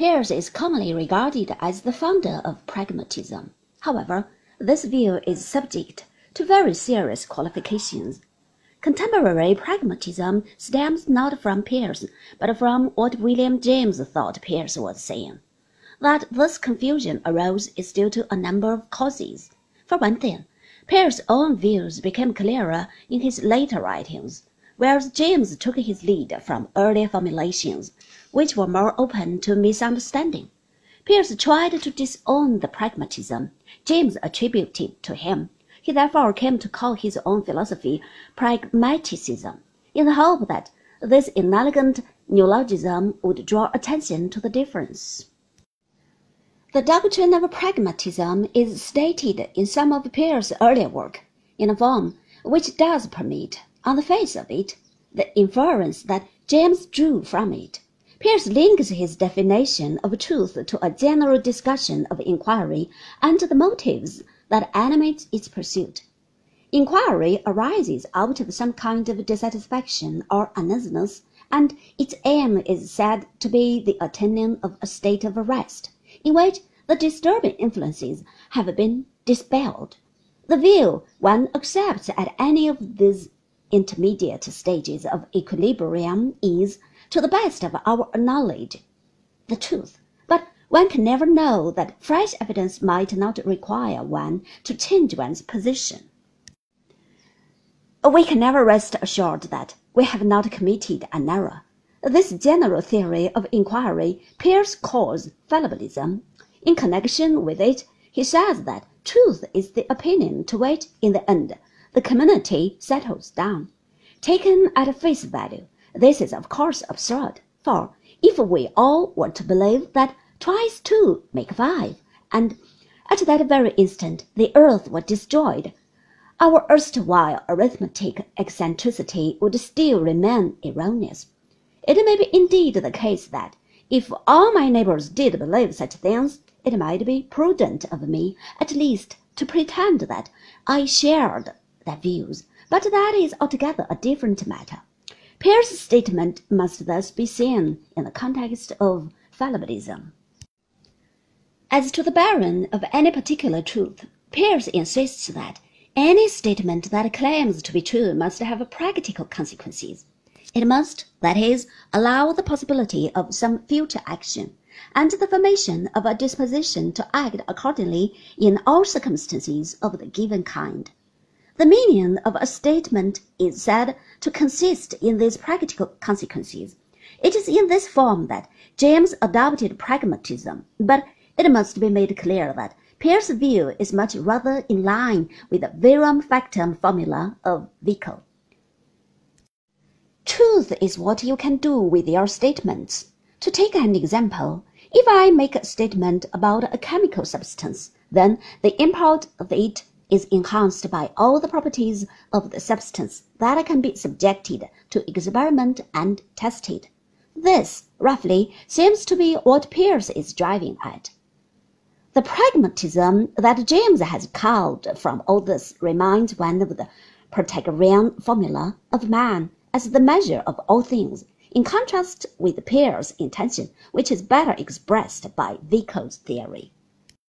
Peirce is commonly regarded as the founder of pragmatism. However, this view is subject to very serious qualifications. Contemporary pragmatism stems not from Peirce, but from what William James thought Peirce was saying. That this confusion arose is due to a number of causes. For one thing, Peirce's own views became clearer in his later writings, whereas James took his lead from earlier formulations, which were more open to misunderstanding. Peirce tried to disown the pragmatism James attributed to him he therefore came to call his own philosophy pragmaticism, in the hope that this inelegant neologism would draw attention to the difference. The doctrine of pragmatism is stated in some of Peirce's earlier work in a form which does permit, on the face of it, the inference that James drew from it. Peirce links his definition of truth to a general discussion of inquiry and the motives that animate its pursuit. Inquiry arises out of some kind of dissatisfaction or uneasiness, and its aim is said to be the attaining of a state of rest, in which the disturbing influences have been dispelled. The view one accepts at any of these intermediate stages of equilibrium is, to the best of our knowledge, the truth but one can never know that fresh evidence might not require one to change one's position. We can never rest assured that we have not committed an error. This general theory of inquiry Peirce calls fallibilism. In connection with it, he says that truth is the opinion to which, in the end, the community settles down. Taken at face value, this is of course absurd, for if we all were to believe that twice two make five, and at that very instant the earth were destroyed, our erstwhile arithmetic eccentricity would still remain erroneous. It may be indeed the case that, if all my neighbors did believe such things, it might be prudent of me, at least, to pretend that I shared their views, but that is altogether a different matter. Peirce's statement must thus be seen in the context of fallibilism. As to the bearing of any particular truth, Peirce insists that any statement that claims to be true must have practical consequences. It must, that is, allow the possibility of some future action, and the formation of a disposition to act accordingly in all circumstances of the given kind. The meaning of a statement is said to consist in these practical consequences. It is in this form that James adopted pragmatism, but it must be made clear that Peirce's view is much rather in line with the verum factum formula of Vico. Truth is what you can do with your statements. To take an example, if I make a statement about a chemical substance, then the import of it is enhanced by all the properties of the substance that can be subjected to experiment and tested. This, roughly, seems to be what Peirce is driving at. The pragmatism that James has culled from all this reminds one of the Protagorean formula of man as the measure of all things, in contrast with Peirce's intention, which is better expressed by Vico's theory.